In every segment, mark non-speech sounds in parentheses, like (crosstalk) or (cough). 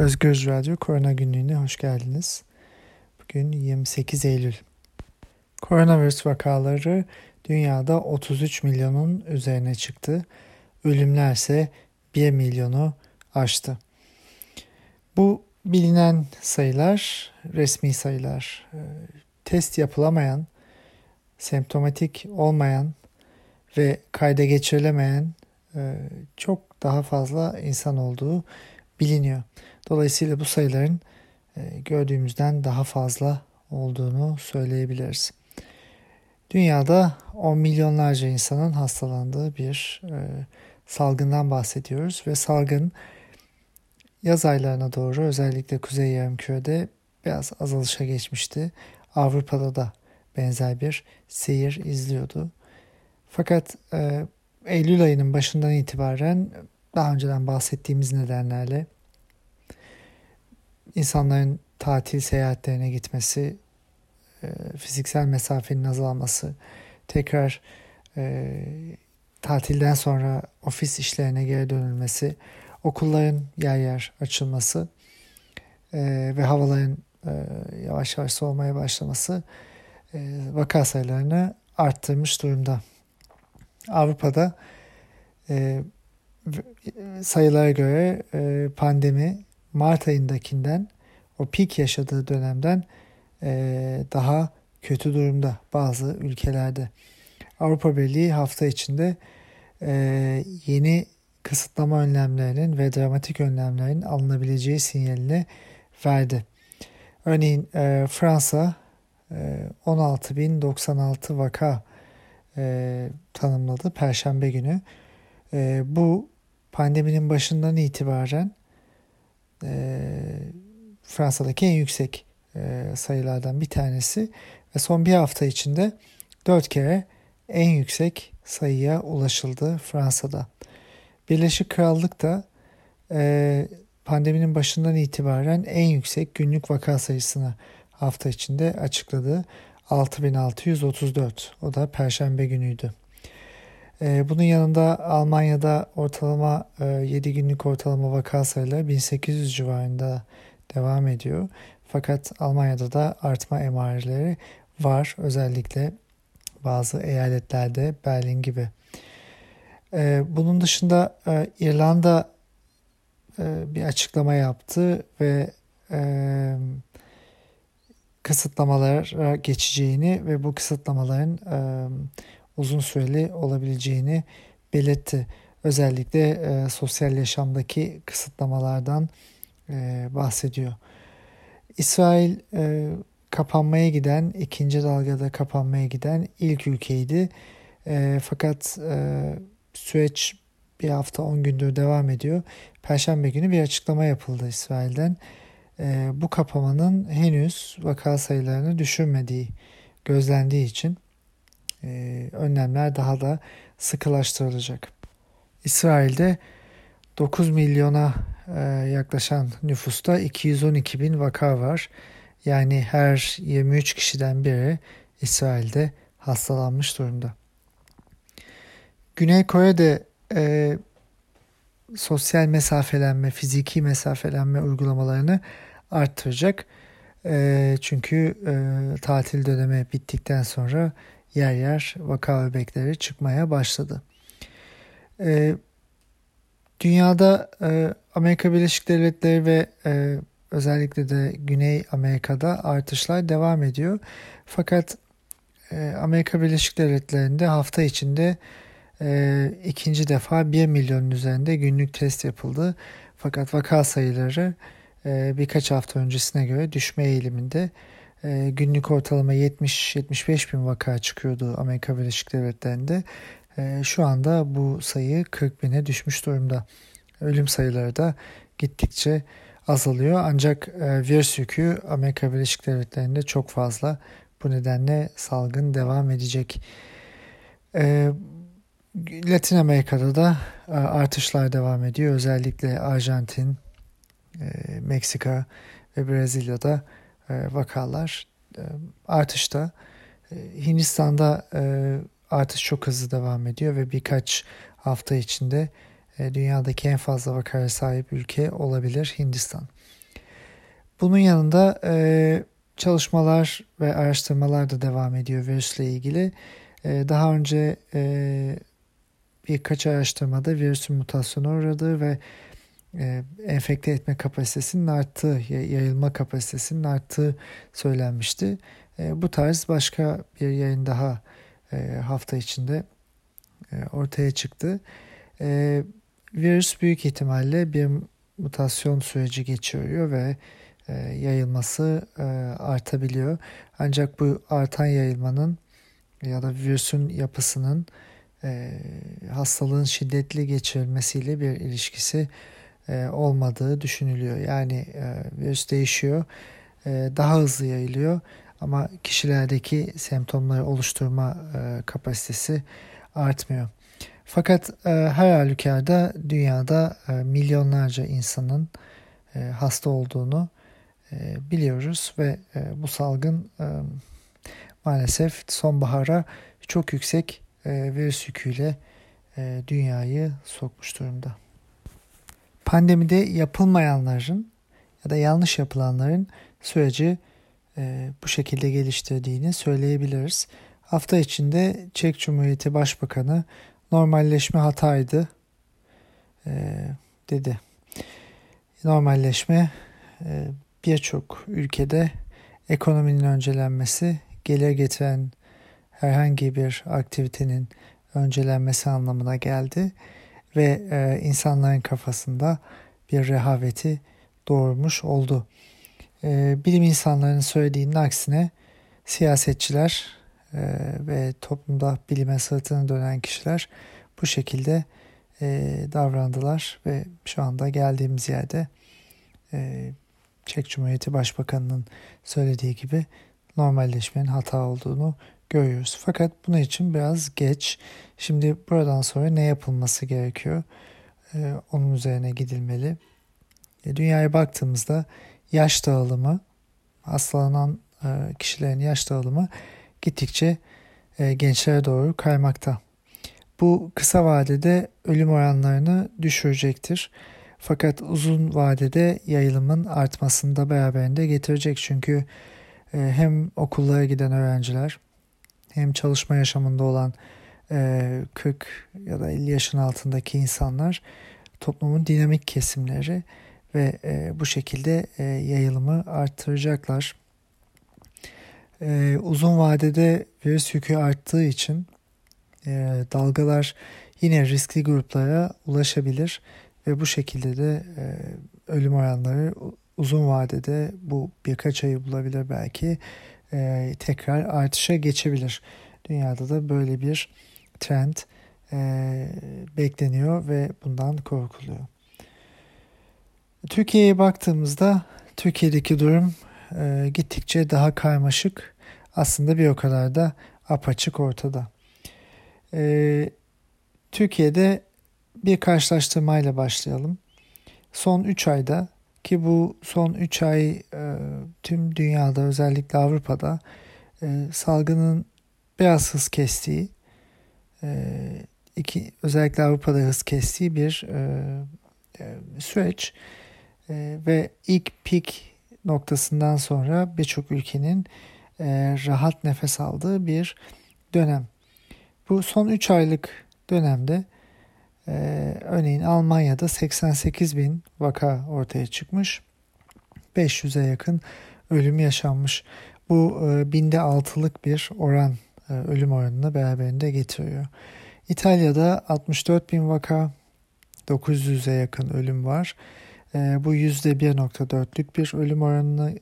Özgür Radyo Korona Günlüğü'ne hoş geldiniz. Bugün 28 Eylül. Koronavirüs vakaları dünyada 33 milyonun üzerine çıktı. Ölümler ise 1 milyonu aştı. Bu bilinen sayılar, resmi sayılar. Ee, test yapılamayan, semptomatik olmayan ve kayda geçirilemeyen e, çok daha fazla insan olduğu biliniyor. Dolayısıyla bu sayıların e, gördüğümüzden daha fazla olduğunu söyleyebiliriz. Dünyada 10 milyonlarca insanın hastalandığı bir e, salgından bahsediyoruz ve salgın yaz aylarına doğru özellikle Kuzey Yarımküre'de biraz azalışa geçmişti. Avrupa'da da benzer bir seyir izliyordu. Fakat e, Eylül ayının başından itibaren daha önceden bahsettiğimiz nedenlerle insanların tatil seyahatlerine gitmesi, e, fiziksel mesafenin azalması, tekrar e, tatilden sonra ofis işlerine geri dönülmesi, okulların yer yer açılması e, ve havaların yavaş yavaş soğumaya başlaması e, vaka sayılarını arttırmış durumda. Avrupa'da sayılara göre e, pandemi Mart ayındakinden o pik yaşadığı dönemden e, daha kötü durumda bazı ülkelerde. Avrupa Birliği hafta içinde e, yeni kısıtlama önlemlerinin ve dramatik önlemlerin alınabileceği sinyalini verdi. Örneğin Fransa e, 16.096 vaka tanımladı Perşembe günü. Bu pandeminin başından itibaren e, Fransa'daki en yüksek e, sayılardan bir tanesi ve son bir hafta içinde dört kere en yüksek sayıya ulaşıldı Fransa'da. Birleşik Krallık da e, pandeminin başından itibaren en yüksek günlük vaka sayısını hafta içinde açıkladı. 6634. O da perşembe günüydü. Ee, bunun yanında Almanya'da ortalama 7 e, günlük ortalama vaka sayıları 1800 civarında devam ediyor. Fakat Almanya'da da artma emareleri var. Özellikle bazı eyaletlerde Berlin gibi. Ee, bunun dışında e, İrlanda e, bir açıklama yaptı ve kısıtlamalara geçeceğini ve bu kısıtlamaların uzun süreli olabileceğini belirtti. Özellikle e, sosyal yaşamdaki kısıtlamalardan e, bahsediyor. İsrail e, kapanmaya giden, ikinci dalgada kapanmaya giden ilk ülkeydi. E, fakat e, süreç bir hafta 10 gündür devam ediyor. Perşembe günü bir açıklama yapıldı İsrail'den. E, bu kapamanın henüz vaka sayılarını düşürmediği gözlendiği için e, önlemler daha da sıkılaştırılacak. İsrail'de 9 milyona e, yaklaşan nüfusta 212 bin vaka var. Yani her 23 kişiden biri İsrail'de hastalanmış durumda. Güney Kore'de e, sosyal mesafelenme, fiziki mesafelenme uygulamalarını arttıracak. E, çünkü e, tatil dönemi bittikten sonra yer yer vaka öbekleri çıkmaya başladı. E, dünyada e, Amerika Birleşik Devletleri ve e, özellikle de Güney Amerika'da artışlar devam ediyor. Fakat e, Amerika Birleşik Devletleri'nde hafta içinde e, ikinci defa 1 milyonun üzerinde günlük test yapıldı. Fakat vaka sayıları e, birkaç hafta öncesine göre düşme eğiliminde e, günlük ortalama 70-75 bin vaka çıkıyordu Amerika Birleşik Devletleri'nde. E, şu anda bu sayı 40 bine düşmüş durumda. Ölüm sayıları da gittikçe azalıyor. Ancak e, virüs yükü Amerika Birleşik Devletleri'nde çok fazla. Bu nedenle salgın devam edecek. E, Latin Amerika'da da e, artışlar devam ediyor. Özellikle Arjantin, e, Meksika ve Brezilya'da vakalar e, artışta. E, Hindistan'da artış çok hızlı devam ediyor ve birkaç hafta içinde e, dünyadaki en fazla vakaya sahip ülke olabilir Hindistan. Bunun yanında e, çalışmalar ve araştırmalar da devam ediyor virüsle ilgili. E, daha önce e, birkaç araştırmada virüsün mutasyona uğradığı ve e, enfekte etme kapasitesinin arttığı, yayılma kapasitesinin arttığı söylenmişti. E, bu tarz başka bir yayın daha e, hafta içinde ortaya çıktı. Virüs büyük ihtimalle bir mutasyon süreci geçiriyor ve yayılması artabiliyor. Ancak bu artan yayılmanın ya da virüsün yapısının hastalığın şiddetli geçirilmesiyle bir ilişkisi e, olmadığı düşünülüyor. Yani e, virüs değişiyor, e, daha hızlı yayılıyor ama kişilerdeki semptomları oluşturma e, kapasitesi artmıyor. Fakat e, her halükarda dünyada milyonlarca insanın hasta olduğunu biliyoruz ve bu salgın maalesef sonbahara çok yüksek e, virüs yüküyle dünyayı sokmuş durumda. Pandemide yapılmayanların ya da yanlış yapılanların süreci e, bu şekilde geliştirdiğini söyleyebiliriz. Hafta içinde Çek Cumhuriyeti Başbakanı normalleşme hataydı e, dedi. Normalleşme e, birçok ülkede ekonominin öncelenmesi, gelir getiren herhangi bir aktivitenin öncelenmesi anlamına geldi ve e, insanların kafasında bir rehaveti doğurmuş oldu. E, bilim insanlarının söylediğinin aksine siyasetçiler e, ve toplumda bilime sırtını dönen kişiler bu şekilde e, davrandılar ve şu anda geldiğimiz yerde e, Çek Cumhuriyeti Başbakanı'nın söylediği gibi normalleşmenin hata olduğunu görüyoruz. Fakat bunun için biraz geç. Şimdi buradan sonra ne yapılması gerekiyor? Ee, onun üzerine gidilmeli. E, dünyaya baktığımızda yaş dağılımı, hastalanan e, kişilerin yaş dağılımı gittikçe e, gençlere doğru kaymakta. Bu kısa vadede ölüm oranlarını düşürecektir. Fakat uzun vadede yayılımın artmasını da beraberinde getirecek. Çünkü e, hem okullara giden öğrenciler hem çalışma yaşamında olan 40 e, ya da 50 yaşın altındaki insanlar toplumun dinamik kesimleri ve e, bu şekilde yayılımı arttıracaklar. Uzun vadede virüs yükü arttığı için dalgalar yine riskli gruplara ulaşabilir ve bu şekilde de e, ölüm oranları uzun vadede bu birkaç ayı bulabilir belki e, tekrar artışa geçebilir. Dünyada da böyle bir trend e, bekleniyor ve bundan korkuluyor. Türkiye'ye baktığımızda Türkiye'deki durum e, gittikçe daha karmaşık aslında bir o kadar da apaçık ortada. E, Türkiye'de bir karşılaştırmayla başlayalım. Son 3 ayda ki bu son 3 ay e, tüm dünyada özellikle Avrupa'da e, salgının biraz hız kestiği e, iki özellikle Avrupa'da hız kestiği bir süreç ve ilk pik noktasından sonra birçok ülkenin rahat nefes aldığı bir dönem. Bu son 3 aylık dönemde ee, örneğin Almanya'da 88 bin vaka ortaya çıkmış. 500'e yakın ölüm yaşanmış. Bu e, binde altılık bir oran e, ölüm oranını beraberinde getiriyor. İtalya'da 64 bin vaka 900'e yakın ölüm var. E, bu %1.4'lük bir ölüm oranını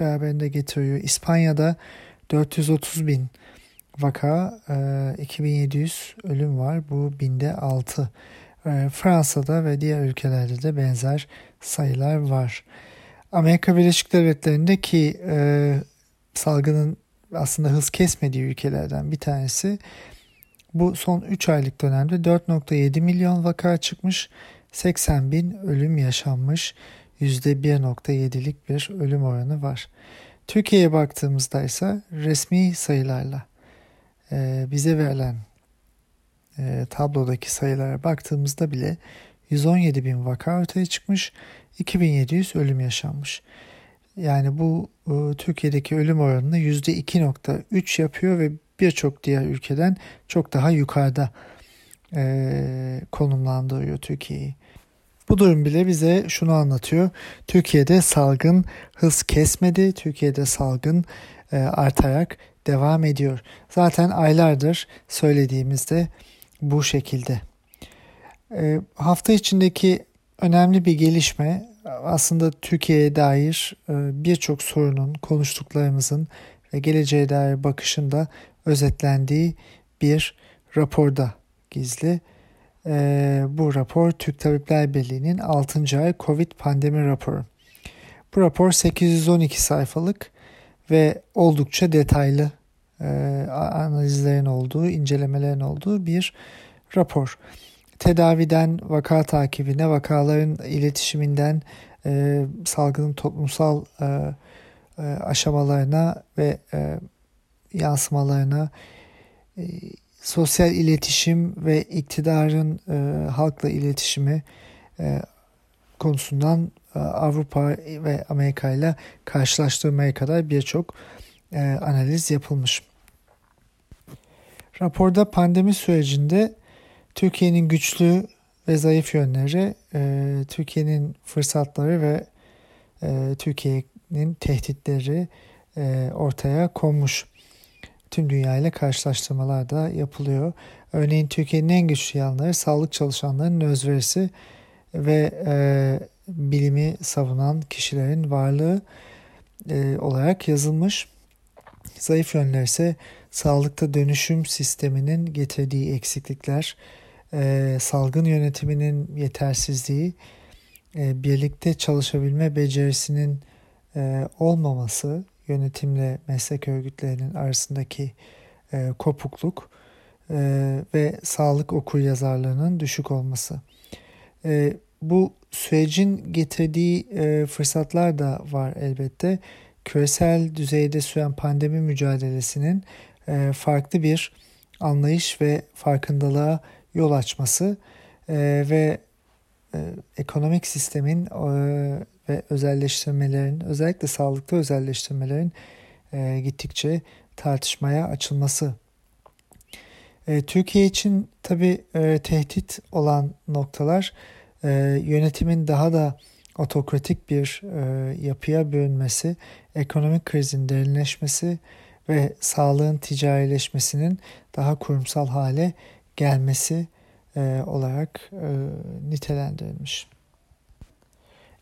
beraberinde getiriyor. İspanya'da 430 bin vaka, 2700 e, ölüm var. Bu binde 6. E, Fransa'da ve diğer ülkelerde de benzer sayılar var. Amerika Birleşik Devletleri'nde ki e, salgının aslında hız kesmediği ülkelerden bir tanesi. Bu son 3 aylık dönemde 4.7 milyon vaka çıkmış, 80 bin ölüm yaşanmış, %1.7'lik bir ölüm oranı var. Türkiye'ye baktığımızda ise resmi sayılarla bize verilen e, tablodaki sayılara baktığımızda bile 117 bin vaka ortaya çıkmış, 2700 ölüm yaşanmış. Yani bu e, Türkiye'deki ölüm oranını %2.3 yapıyor ve birçok diğer ülkeden çok daha yukarıda e, konumlandırıyor Türkiye'yi. Bu durum bile bize şunu anlatıyor. Türkiye'de salgın hız kesmedi. Türkiye'de salgın artarak devam ediyor. Zaten aylardır söylediğimizde bu şekilde. E, hafta içindeki önemli bir gelişme aslında Türkiye'ye dair e, birçok sorunun, konuştuklarımızın ve geleceğe dair bakışında özetlendiği bir raporda gizli. E, bu rapor Türk Tabipler Birliği'nin 6. ay Covid pandemi raporu. Bu rapor 812 sayfalık ve oldukça detaylı e, analizlerin olduğu, incelemelerin olduğu bir rapor. Tedaviden vaka takibine, vakaların iletişiminden e, salgının toplumsal e, aşamalarına ve yansımalarına, sosyal iletişim ve iktidarın halkla iletişimi konusundan e, Avrupa ve Amerika ile karşılaştırmaya kadar birçok e, analiz yapılmış. Raporda pandemi sürecinde Türkiye'nin güçlü ve zayıf yönleri, e, Türkiye'nin fırsatları ve Türkiye'nin tehditleri ortaya konmuş. Tüm dünya ile karşılaştırmalar da yapılıyor. Örneğin Türkiye'nin en güçlü yanları sağlık çalışanlarının özverisi ve e, bilimi savunan kişilerin varlığı e, olarak yazılmış. Zayıf yönler ise sağlıkta dönüşüm sisteminin getirdiği eksiklikler, e, salgın yönetiminin yetersizliği, e, birlikte çalışabilme becerisinin e, olmaması, yönetimle meslek örgütlerinin arasındaki e, kopukluk e, ve sağlık okur yazarlığının düşük olması. E, bu sürecin getirdiği e, fırsatlar da var elbette. Küresel düzeyde süren pandemi mücadelesinin e, farklı bir anlayış ve farkındalığa yol açması e, ve e, ekonomik sistemin e, ve özelleştirmelerin özellikle sağlıklı özelleştirmelerin e, gittikçe tartışmaya açılması. E, Türkiye için tabi e, tehdit olan noktalar e, yönetimin daha da otokratik bir e, yapıya bölünmesi, ekonomik krizin derinleşmesi ve sağlığın ticarileşmesinin daha kurumsal hale gelmesi olarak nitelendirilmiş.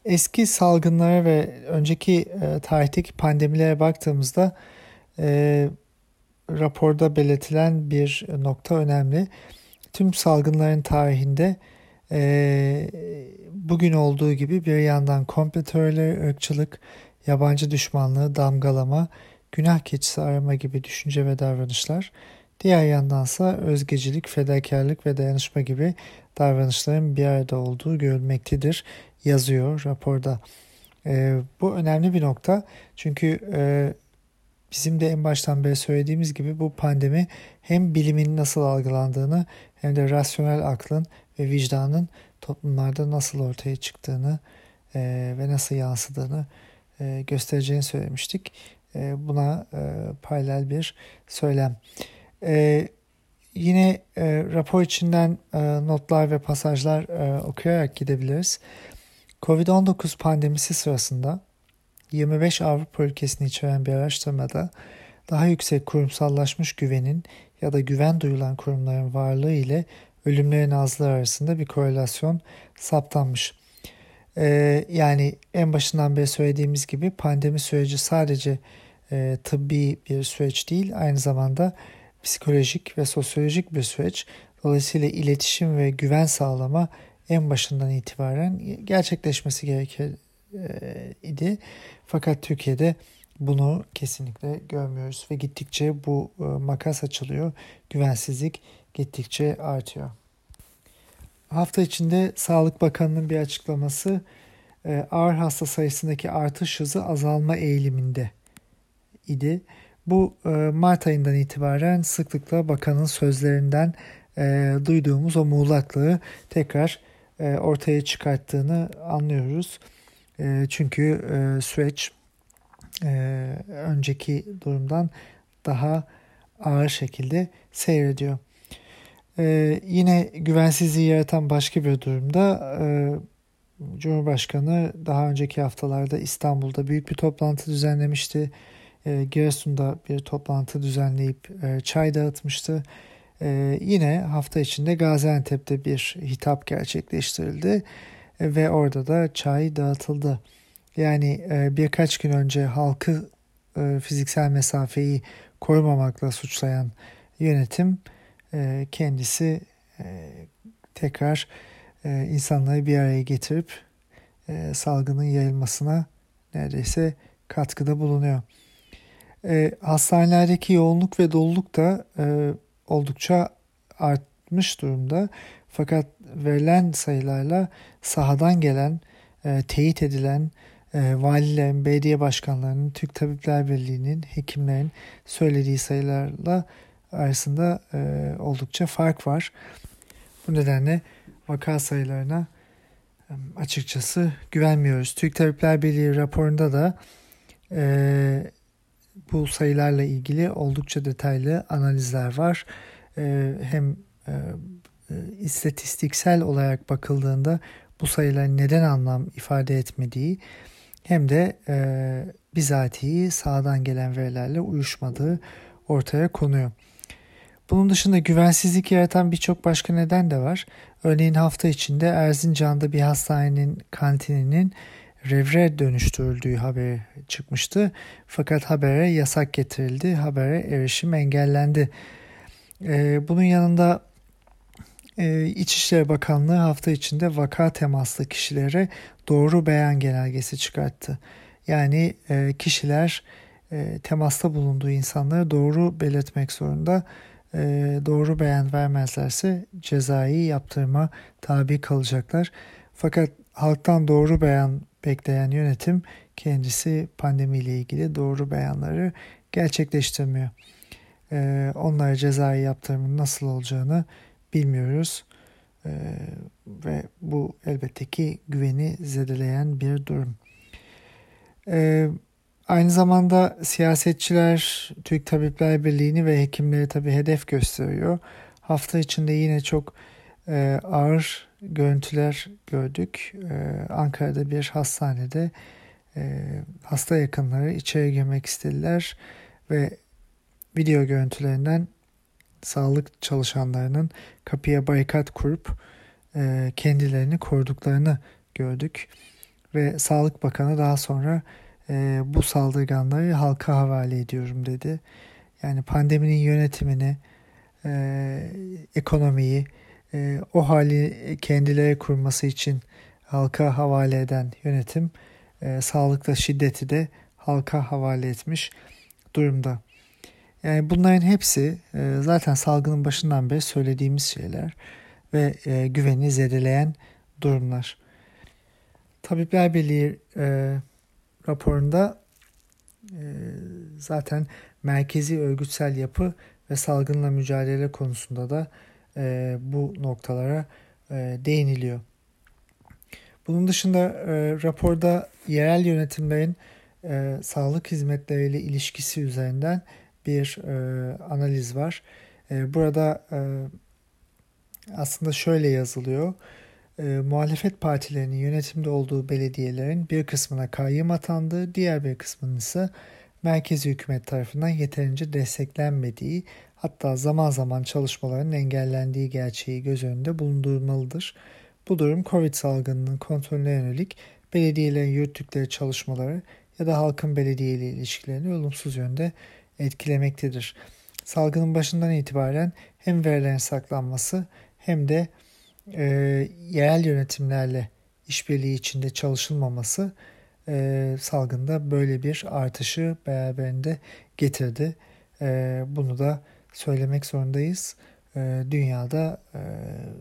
Eski salgınlara ve önceki tarihteki pandemilere baktığımızda raporda belirtilen bir nokta önemli. Tüm salgınların tarihinde e, bugün olduğu gibi bir yandan komplo teorileri, ırkçılık, yabancı düşmanlığı, damgalama, günah keçisi arama gibi düşünce ve davranışlar, diğer yandansa özgecilik, fedakarlık ve dayanışma gibi davranışların bir arada olduğu görülmektedir yazıyor raporda. E, bu önemli bir nokta çünkü e, bizim de en baştan beri söylediğimiz gibi bu pandemi hem bilimin nasıl algılandığını hem de rasyonel aklın ve vicdanın toplumlarda nasıl ortaya çıktığını e, ve nasıl yansıdığını e, göstereceğini söylemiştik. E, buna e, paralel bir söylem. E, yine e, rapor içinden e, notlar ve pasajlar e, okuyarak gidebiliriz. Covid-19 pandemisi sırasında 25 Avrupa ülkesini içeren bir araştırmada daha yüksek kurumsallaşmış güvenin ya da güven duyulan kurumların varlığı ile ölümlerin azlığı arasında bir korelasyon saptanmış. Ee, yani en başından beri söylediğimiz gibi pandemi süreci sadece e, tıbbi bir süreç değil, aynı zamanda psikolojik ve sosyolojik bir süreç. Dolayısıyla iletişim ve güven sağlama en başından itibaren gerçekleşmesi gerekir e, idi. Fakat Türkiye'de bunu kesinlikle görmüyoruz ve gittikçe bu e, makas açılıyor. Güvensizlik gittikçe artıyor. Hafta içinde Sağlık Bakanı'nın bir açıklaması e, ağır hasta sayısındaki artış hızı azalma eğiliminde idi. Bu Mart ayından itibaren sıklıkla bakanın sözlerinden duyduğumuz o muğlaklığı tekrar ortaya çıkarttığını anlıyoruz. E, çünkü e, süreç e, önceki durumdan daha ağır şekilde seyrediyor. E, yine güvensizliği yaratan başka bir durumda e, Cumhurbaşkanı daha önceki haftalarda İstanbul'da büyük bir toplantı düzenlemişti. E, Giresun'da bir toplantı düzenleyip çay dağıtmıştı. E, yine hafta içinde Gaziantep'te bir hitap gerçekleştirildi ve orada da çay dağıtıldı. Yani e, birkaç gün önce halkı e, fiziksel mesafeyi korumamakla suçlayan yönetim e, kendisi tekrar insanları bir araya getirip salgının yayılmasına neredeyse katkıda bulunuyor. Hastanelerdeki yoğunluk ve doluluk da oldukça artmış durumda. Fakat verilen sayılarla sahadan gelen, e, teyit edilen e, valilerin, belediye başkanlarının, Türk Tabipler Birliği'nin, hekimlerin söylediği sayılarla arasında e, oldukça fark var. Bu nedenle vaka sayılarına e, açıkçası güvenmiyoruz. Türk Tabipler Birliği raporunda da e, bu sayılarla ilgili oldukça detaylı analizler var. E, hem e, istatistiksel olarak bakıldığında bu sayıların neden anlam ifade etmediği hem de e, bizatihi sağdan gelen verilerle uyuşmadığı ortaya konuyor. Bunun dışında güvensizlik yaratan birçok başka neden de var. Örneğin hafta içinde Erzincan'da bir hastanenin kantininin revre dönüştürüldüğü haberi çıkmıştı. Fakat habere yasak getirildi. Habere erişim engellendi. Ee, bunun yanında e, İçişleri Bakanlığı hafta içinde vaka temaslı kişilere doğru beyan genelgesi çıkarttı. Yani e, kişiler e, temasta bulunduğu insanları doğru belirtmek zorunda. E, doğru beyan vermezlerse cezai yaptırma tabi kalacaklar. Fakat halktan doğru beyan bekleyen yönetim kendisi pandemiyle ilgili doğru beyanları gerçekleştirmiyor. Onlara cezai yaptırımın nasıl olacağını bilmiyoruz. E, ve bu elbette ki güveni zedeleyen bir durum. E, aynı zamanda siyasetçiler Türk Tabipler Birliği'ni ve hekimleri tabi hedef gösteriyor. Hafta içinde yine çok e, ağır görüntüler gördük. E, Ankara'da bir hastanede e, hasta yakınları içeri girmek istediler ve video görüntülerinden sağlık çalışanlarının kapıya barikat kurup e, kendilerini koruduklarını gördük. Ve Sağlık Bakanı daha sonra e, bu saldırganları halka havale ediyorum dedi. Yani pandeminin yönetimini, e, ekonomiyi, e, o hali kendileri kurması için halka havale eden yönetim e, sağlıkta şiddeti de halka havale etmiş durumda. Yani bunların hepsi e, zaten salgının başından beri söylediğimiz şeyler ve e, güveni zedeleyen durumlar. Tabipler Birliği e, raporunda e, zaten merkezi örgütsel yapı ve salgınla mücadele konusunda da e, bu noktalara e, değiniliyor. Bunun dışında e, raporda yerel yönetimlerin e, sağlık hizmetleriyle ilişkisi üzerinden bir e, analiz var. E, burada e, aslında şöyle yazılıyor. E, muhalefet partilerinin yönetimde olduğu belediyelerin bir kısmına kayyım atandığı, diğer bir kısmının ise merkezi hükümet tarafından yeterince desteklenmediği, hatta zaman zaman çalışmaların engellendiği gerçeği göz önünde bulundurmalıdır. Bu durum Covid salgınının kontrolüne yönelik belediyelerin yürüttükleri çalışmaları ya da halkın belediye ile ilişkilerini olumsuz yönde etkilemektedir. Salgının başından itibaren hem verilerin saklanması hem de e, yerel yönetimlerle işbirliği içinde çalışılmaması e, salgında böyle bir artışı beraberinde getirdi. E, bunu da söylemek zorundayız. E, dünyada e,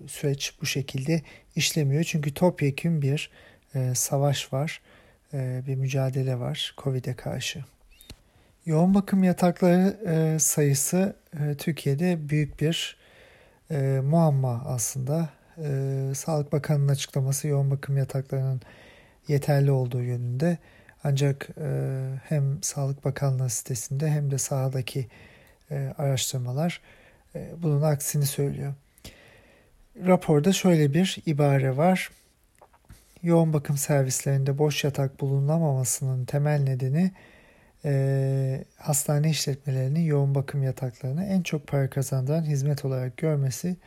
süreç bu şekilde işlemiyor. Çünkü topyekun bir e, savaş var, e, bir mücadele var Covid'e karşı. Yoğun bakım yatakları e, sayısı e, Türkiye'de büyük bir e, muamma aslında. Sağlık Bakanı'nın açıklaması yoğun bakım yataklarının yeterli olduğu yönünde. Ancak hem Sağlık Bakanlığı sitesinde hem de sahadaki araştırmalar bunun aksini söylüyor. Raporda şöyle bir ibare var. Yoğun bakım servislerinde boş yatak bulunamamasının temel nedeni e, hastane işletmelerinin yoğun bakım yataklarını en çok para kazandıran hizmet olarak görmesi,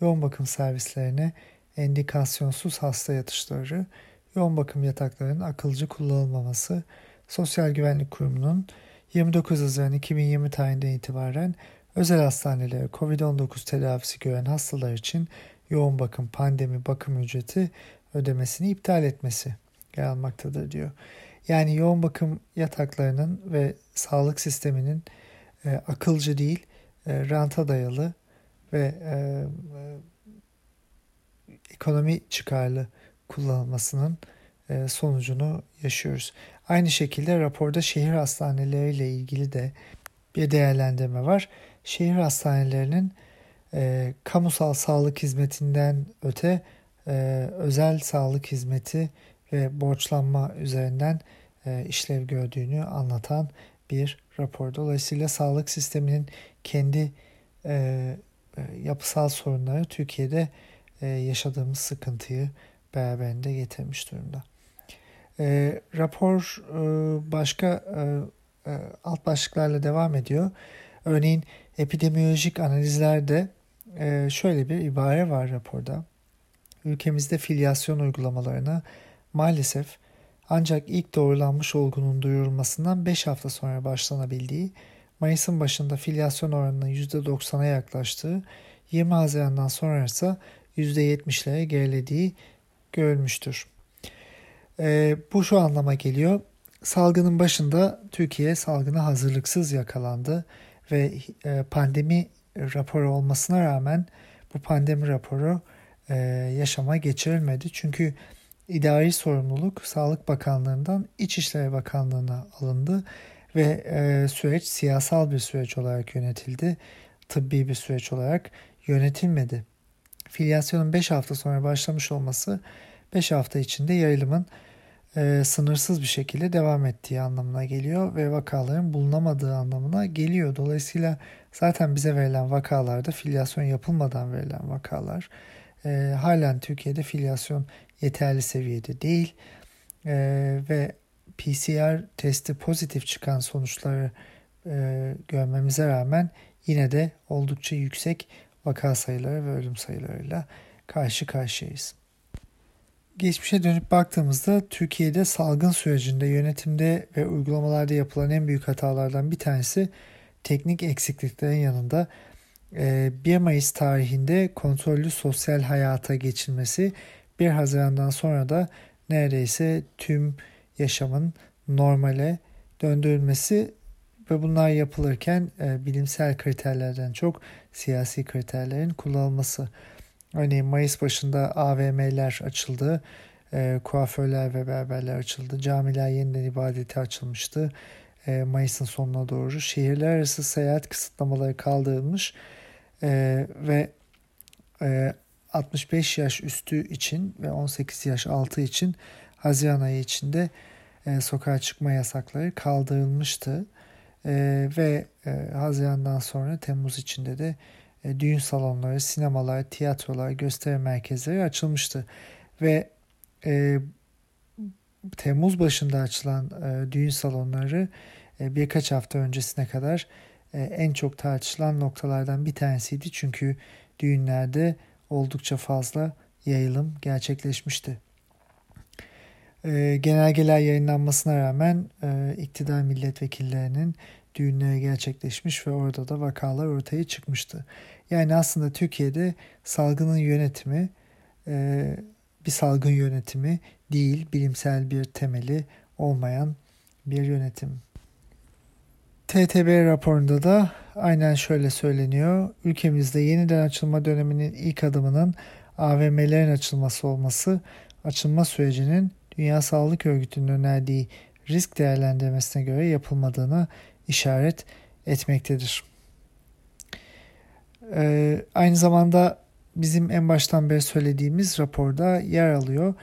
yoğun bakım servislerine endikasyonsuz hasta yatışları, yoğun bakım yataklarının akılcı kullanılmaması, Sosyal Güvenlik Kurumu'nun 29 Haziran 2020 tarihinden itibaren özel hastanelere COVID-19 tedavisi gören hastalar için yoğun bakım pandemi bakım ücreti ödemesini iptal etmesi yer almaktadır diyor. Yani yoğun bakım yataklarının ve sağlık sisteminin e, akılcı değil, e, ranta dayalı ve e, e, ekonomi çıkarlı kullanılmasının e, sonucunu yaşıyoruz. Aynı şekilde raporda şehir hastaneleriyle ilgili de bir değerlendirme var. Şehir hastanelerinin e, kamusal sağlık hizmetinden öte e, özel sağlık hizmeti ve borçlanma üzerinden e, işlev gördüğünü anlatan bir rapor. Dolayısıyla sağlık sisteminin kendi e, e, yapısal sorunları Türkiye'de yaşadığımız sıkıntıyı beraberinde getirmiş durumda. E, rapor e, başka e, e, alt başlıklarla devam ediyor. Örneğin epidemiolojik analizlerde e, şöyle bir ibare var raporda. Ülkemizde filyasyon uygulamalarına maalesef ancak ilk doğrulanmış olgunun duyurulmasından 5 hafta sonra başlanabildiği, Mayıs'ın başında filyasyon oranının %90'a yaklaştığı, 20 Haziran'dan sonra ise %70'lere gerilediği görülmüştür. E, bu şu anlama geliyor. Salgının başında Türkiye salgına hazırlıksız yakalandı ve e, pandemi raporu olmasına rağmen bu pandemi raporu e, yaşama geçirilmedi. Çünkü idari sorumluluk Sağlık Bakanlığı'ndan İçişleri Bakanlığı'na alındı ve e, süreç siyasal bir süreç olarak yönetildi. Tıbbi bir süreç olarak yönetilmedi. Filyasyonun 5 hafta sonra başlamış olması 5 hafta içinde yayılımın e, sınırsız bir şekilde devam ettiği anlamına geliyor ve vakaların bulunamadığı anlamına geliyor. Dolayısıyla zaten bize verilen vakalarda filyasyon yapılmadan verilen vakalar e, halen Türkiye'de filyasyon yeterli seviyede değil e, ve PCR testi pozitif çıkan sonuçları e, görmemize rağmen yine de oldukça yüksek vaka sayıları ve ölüm sayılarıyla karşı karşıyayız. Geçmişe dönüp baktığımızda Türkiye'de salgın sürecinde yönetimde ve uygulamalarda yapılan en büyük hatalardan bir tanesi teknik eksikliklerin yanında 1 e, Mayıs tarihinde kontrollü sosyal hayata geçilmesi 1 Haziran'dan sonra da neredeyse tüm yaşamın normale döndürülmesi ve bunlar yapılırken e, bilimsel kriterlerden çok siyasi kriterlerin kullanılması. Örneğin Mayıs başında AVM'ler açıldı, e, kuaförler ve berberler açıldı, camiler yeniden ibadete açılmıştı. E, Mayıs'ın sonuna doğru şehirler arası seyahat kısıtlamaları kaldırılmış e, ve e, 65 yaş üstü için ve 18 yaş altı için Haziran ayı içinde e, sokağa çıkma yasakları kaldırılmıştı. E, ve e, Haziran'dan sonra Temmuz içinde de e, düğün salonları, sinemalar, tiyatrolar, gösteri merkezleri açılmıştı. Ve e, Temmuz başında açılan e, düğün salonları e, birkaç hafta öncesine kadar e, en çok tartışılan noktalardan bir tanesiydi. Çünkü düğünlerde oldukça fazla yayılım gerçekleşmişti. E, genelgeler yayınlanmasına rağmen e, iktidar milletvekillerinin düğünleri gerçekleşmiş ve orada da vakalar ortaya çıkmıştı. Yani aslında Türkiye'de salgının yönetimi e, bir salgın yönetimi değil, bilimsel bir temeli olmayan bir yönetim. TTB raporunda da aynen şöyle söyleniyor. Ülkemizde yeniden açılma döneminin ilk adımının AVM'lerin açılması olması, açılma sürecinin Dünya Sağlık Örgütü'nün önerdiği risk değerlendirmesine göre yapılmadığını işaret etmektedir. e, aynı zamanda bizim en baştan beri söylediğimiz raporda yer alıyor.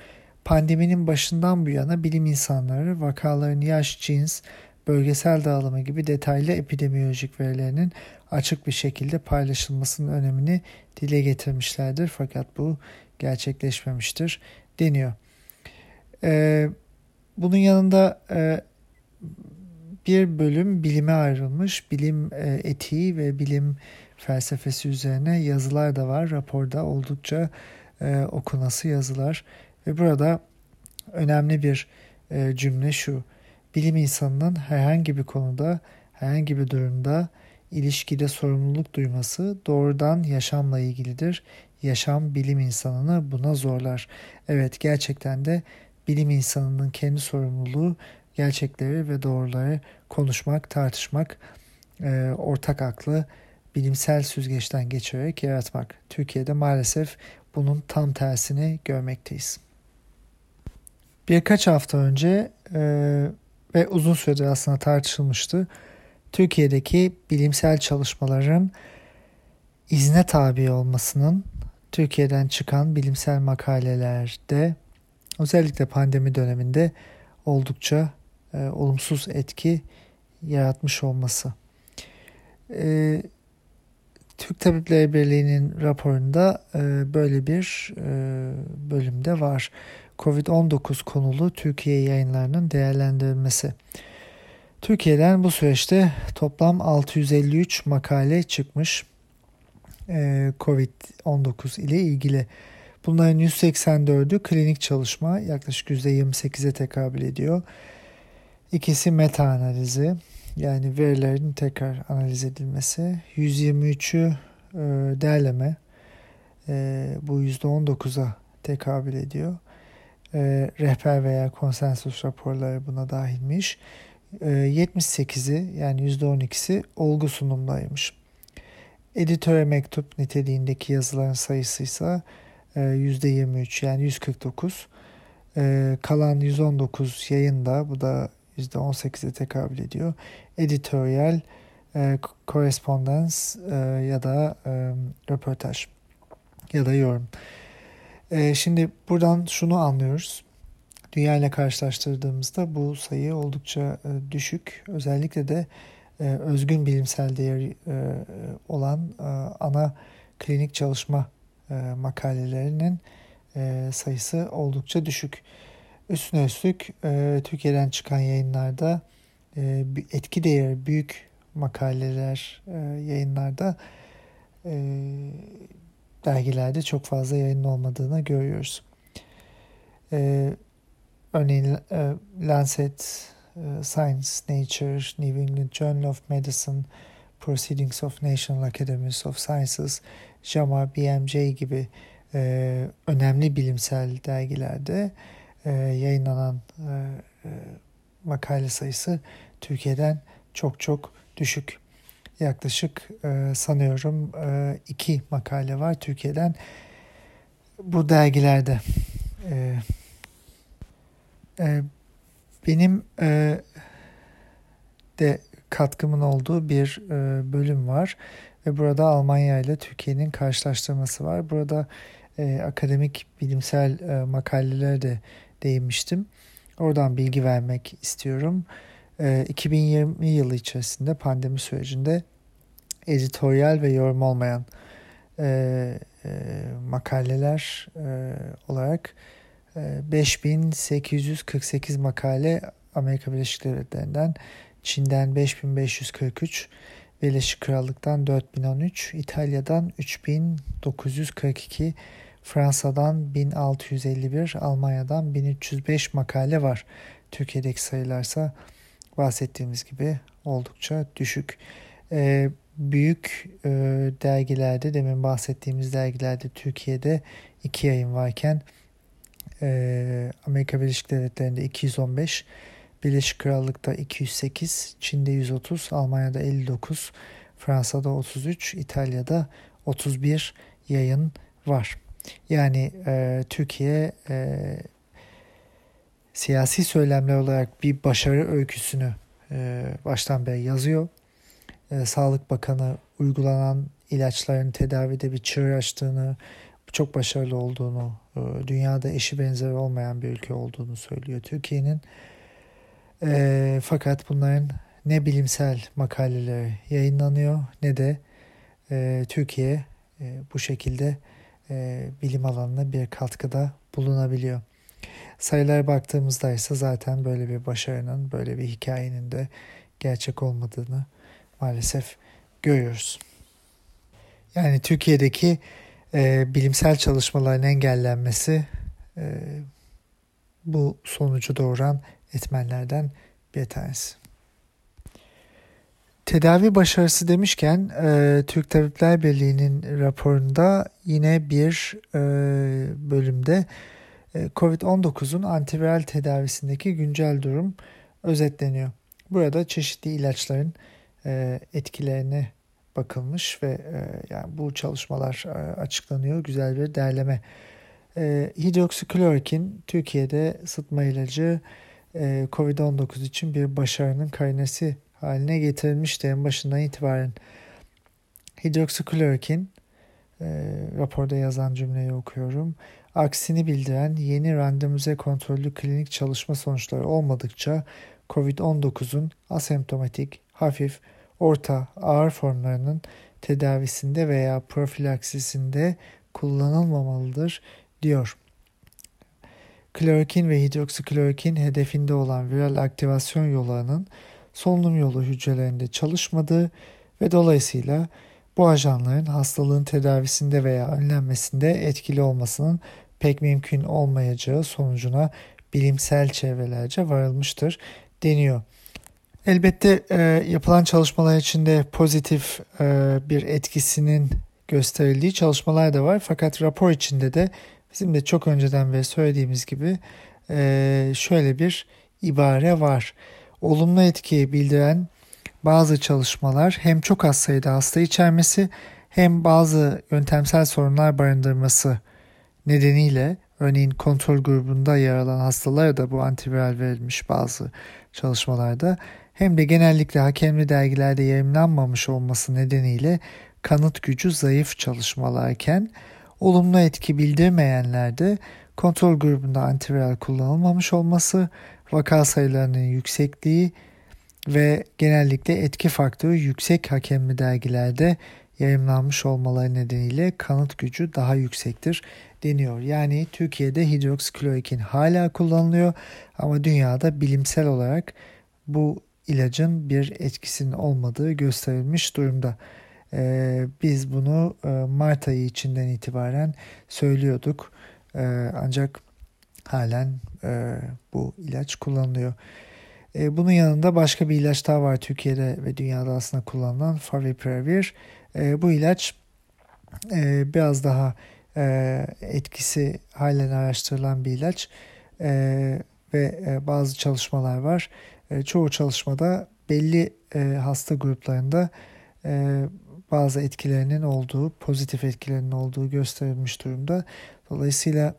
Pandeminin başından bu yana bilim insanları vakaların yaş, cins, bölgesel dağılımı gibi detaylı epidemiyolojik verilerinin açık bir şekilde paylaşılmasının önemini dile getirmişlerdir. Fakat bu gerçekleşmemiştir deniyor. Ee, bunun yanında e, bir bölüm bilime ayrılmış. Bilim e, etiği ve bilim felsefesi üzerine yazılar da var. Raporda oldukça e, okunası yazılar. Ve burada önemli bir e, cümle şu. Bilim insanının herhangi bir konuda, herhangi bir durumda ilişkide sorumluluk duyması doğrudan yaşamla ilgilidir. Yaşam bilim insanını buna zorlar. Evet gerçekten de bilim insanının kendi sorumluluğu gerçekleri ve doğruları konuşmak, tartışmak, e, ortak aklı bilimsel süzgeçten geçirerek yaratmak. Türkiye'de maalesef bunun tam tersini görmekteyiz. Birkaç hafta önce e, ve uzun süredir aslında tartışılmıştı. Türkiye'deki bilimsel çalışmaların izne tabi olmasının Türkiye'den çıkan bilimsel makalelerde özellikle pandemi döneminde oldukça e, olumsuz etki yaratmış olması. E, Türk Tabipleri Birliği'nin raporunda e, böyle bir e, bölümde var. Covid-19 konulu Türkiye yayınlarının değerlendirilmesi. Türkiye'den bu süreçte toplam 653 makale çıkmış e, Covid-19 ile ilgili. Bunların 184'ü klinik çalışma yaklaşık %28'e tekabül ediyor. İkisi meta analizi yani verilerin tekrar analiz edilmesi. 123'ü e, derleme e, bu %19'a tekabül ediyor. E, rehber veya konsensus raporları buna dahilmiş. E, 78'i yani %12'si olgu sunumdaymış. Editöre mektup niteliğindeki yazıların sayısı ise %23 yani 149. E, kalan 119 yayında bu da %18'e tekabül ediyor. Editorial, e, correspondence e, ya da e, röportaj ya da yorum. E, şimdi buradan şunu anlıyoruz. Dünya ile karşılaştırdığımızda bu sayı oldukça e, düşük. Özellikle de e, özgün bilimsel değeri e, olan e, ana klinik çalışma e, makalelerinin e, sayısı oldukça düşük. Üstüne üstlük e, Türkiye'den çıkan yayınlarda e, etki değeri büyük makaleler e, yayınlarda e, dergilerde çok fazla yayın olmadığını görüyoruz. E, örneğin e, Lancet, e, Science, Nature, New England Journal of Medicine, Proceedings of National Academies of Sciences, JAMA, BMJ gibi e, önemli bilimsel dergilerde e, yayınlanan e, e, makale sayısı Türkiye'den çok çok düşük. Yaklaşık e, sanıyorum e, iki makale var Türkiye'den bu dergilerde. E, e, benim e, de katkımın olduğu bir e, bölüm var ve burada Almanya ile Türkiye'nin karşılaştırması var. Burada e, akademik bilimsel e, makalelere de değinmiştim. Oradan bilgi vermek istiyorum. 2020 ee, yılı içerisinde pandemi sürecinde editoryal ve yorum olmayan e, e, makaleler e, olarak e, 5848 makale Amerika Birleşik Devletleri'nden, Çin'den 5543, Birleşik Krallık'tan 4013, İtalya'dan 3942 Fransa'dan 1651, Almanya'dan 1305 makale var. Türkiye'deki sayılarsa bahsettiğimiz gibi oldukça düşük. Ee, büyük e, dergilerde demin bahsettiğimiz dergilerde Türkiye'de iki yayın varken e, Amerika Birleşik Devletleri'nde 215, Birleşik Krallık'ta 208, Çin'de 130, Almanya'da 59, Fransa'da 33, İtalya'da 31 yayın var. Yani e, Türkiye e, siyasi söylemler olarak bir başarı öyküsünü e, baştan beri yazıyor. E, Sağlık Bakanı uygulanan ilaçların tedavide bir çığır açtığını, çok başarılı olduğunu, e, dünyada eşi benzeri olmayan bir ülke olduğunu söylüyor Türkiye'nin. Fakat bunların ne bilimsel makaleleri yayınlanıyor ne de Türkiye bu şekilde bilim alanına bir katkıda bulunabiliyor. Sayılara baktığımızda ise zaten böyle bir başarının, böyle bir hikayenin de gerçek olmadığını maalesef görüyoruz. Yani Türkiye'deki e, bilimsel çalışmaların engellenmesi e, bu sonucu doğuran etmenlerden bir tanesi. Tedavi başarısı demişken e, Türk Tabipler Birliği'nin raporunda yine bir e, bölümde COVID-19'un antiviral tedavisindeki güncel durum özetleniyor. Burada çeşitli ilaçların e, etkilerine bakılmış ve e, yani bu çalışmalar e, açıklanıyor. Güzel bir derleme. E, hidroksiklorokin Türkiye'de sıtma ilacı e, COVID-19 için bir başarının kaynesi haline getirilmişti en başından itibaren. Hidroksiklorokin e, raporda yazan cümleyi okuyorum. Aksini bildiren yeni randomize kontrollü klinik çalışma sonuçları olmadıkça COVID-19'un asemptomatik, hafif, orta, ağır formlarının tedavisinde veya profilaksisinde kullanılmamalıdır diyor. Klorokin ve hidroksiklorokin hedefinde olan viral aktivasyon yollarının solunum yolu hücrelerinde çalışmadığı ve dolayısıyla bu ajanların hastalığın tedavisinde veya önlenmesinde etkili olmasının pek mümkün olmayacağı sonucuna bilimsel çevrelerce varılmıştır deniyor. Elbette e, yapılan çalışmalar içinde pozitif e, bir etkisinin gösterildiği çalışmalar da var. Fakat rapor içinde de bizim de çok önceden beri söylediğimiz gibi e, şöyle bir ibare var. Olumlu etkiyi bildiren bazı çalışmalar hem çok az sayıda hasta içermesi hem bazı yöntemsel sorunlar barındırması nedeniyle örneğin kontrol grubunda yer alan hastalara da bu antiviral verilmiş bazı çalışmalarda hem de genellikle hakemli dergilerde yayınlanmamış olması nedeniyle kanıt gücü zayıf çalışmalarken olumlu etki bildirmeyenlerde kontrol grubunda antiviral kullanılmamış olması, vaka sayılarının yüksekliği ve genellikle etki faktörü yüksek hakemli dergilerde yayınlanmış olmaları nedeniyle kanıt gücü daha yüksektir deniyor. Yani Türkiye'de hidroksiklorokin hala kullanılıyor ama dünyada bilimsel olarak bu ilacın bir etkisinin olmadığı gösterilmiş durumda. Ee, biz bunu e, Mart ayı içinden itibaren söylüyorduk. Ee, ancak halen e, bu ilaç kullanılıyor. E, bunun yanında başka bir ilaç daha var Türkiye'de ve dünyada aslında kullanılan Favipiravir. E, bu ilaç e, biraz daha e, etkisi halen araştırılan bir ilaç e, ve e, bazı çalışmalar var. E, çoğu çalışmada belli e, hasta gruplarında e, bazı etkilerinin olduğu, pozitif etkilerinin olduğu gösterilmiş durumda. Dolayısıyla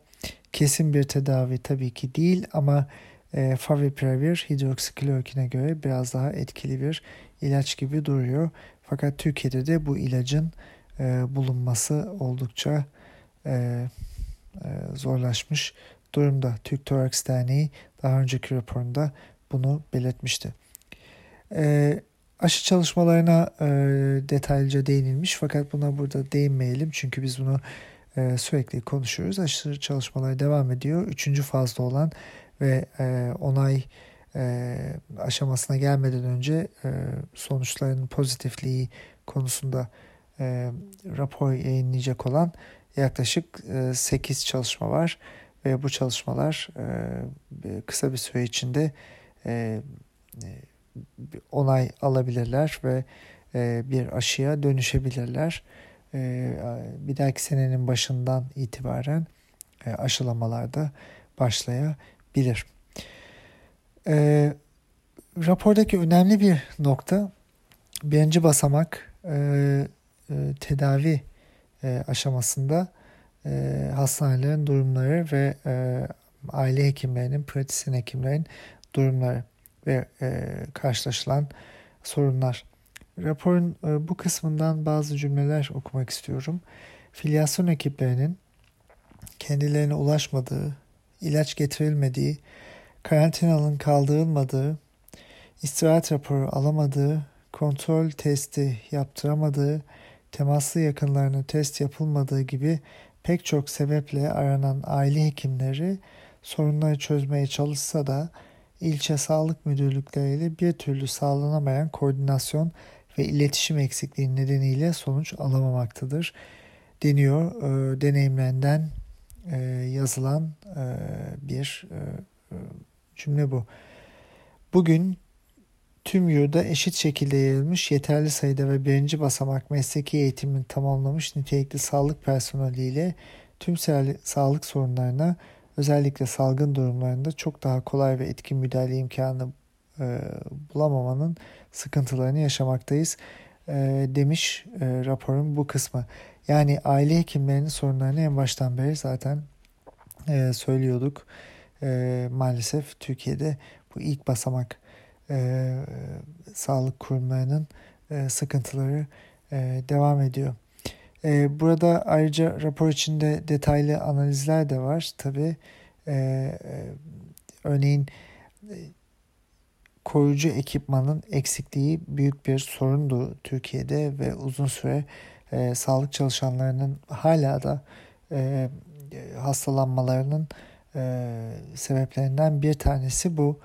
kesin bir tedavi tabii ki değil ama e, Favipiravir hidroksiklorokine göre biraz daha etkili bir ilaç gibi duruyor. Fakat Türkiye'de de bu ilacın e, bulunması oldukça e, e, zorlaşmış durumda. Türk Toraks Derneği daha önceki raporunda bunu belirtmişti. E, aşı çalışmalarına e, detaylıca değinilmiş fakat buna burada değinmeyelim çünkü biz bunu e, sürekli konuşuyoruz. Aşı çalışmaları devam ediyor. Üçüncü fazda olan ve e, onay e, aşamasına gelmeden önce e, sonuçların pozitifliği konusunda e, rapor yayınlayacak olan yaklaşık e, 8 çalışma var ve bu çalışmalar e, kısa bir süre içinde onay alabilirler ve bir aşıya dönüşebilirler. Bir dahaki senenin başından itibaren e, aşılamalarda başlayabilir. E, rapordaki önemli bir nokta birinci basamak e, e, tedavi e, aşamasında e, hastanelerin durumları ve e, aile hekimlerinin, pratisyen hekimlerin durumları ve e, karşılaşılan sorunlar. raporun e, bu kısmından bazı cümleler okumak istiyorum. Filyasyon ekiplerinin kendilerine ulaşmadığı, ilaç getirilmediği, karantinanın kaldırılmadığı, istirahat raporu alamadığı, kontrol testi yaptıramadığı, temaslı yakınlarına test yapılmadığı gibi pek çok sebeple aranan aile hekimleri sorunları çözmeye çalışsa da ilçe sağlık müdürlükleriyle bir türlü sağlanamayan koordinasyon ve iletişim eksikliği nedeniyle sonuç alamamaktadır deniyor. E, deneyimlerinden e, yazılan e, bir e cümle bu. Bugün tüm yurda eşit şekilde yayılmış yeterli sayıda ve birinci basamak mesleki eğitimini tamamlamış nitelikli sağlık personeliyle tüm sağlık sorunlarına özellikle salgın durumlarında çok daha kolay ve etkin müdahale imkanı e, bulamamanın sıkıntılarını yaşamaktayız e, demiş e, raporun bu kısmı. Yani aile hekimlerinin sorunlarını en baştan beri zaten e, söylüyorduk. E, maalesef Türkiye'de bu ilk basamak e, sağlık kurumlarının e, sıkıntıları e, devam ediyor. E, burada ayrıca rapor içinde detaylı analizler de var. Tabi e, e, örneğin e, koruyucu ekipmanın eksikliği büyük bir sorundu Türkiye'de ve uzun süre e, sağlık çalışanlarının hala da e, hastalanmalarının e, sebeplerinden bir tanesi bu.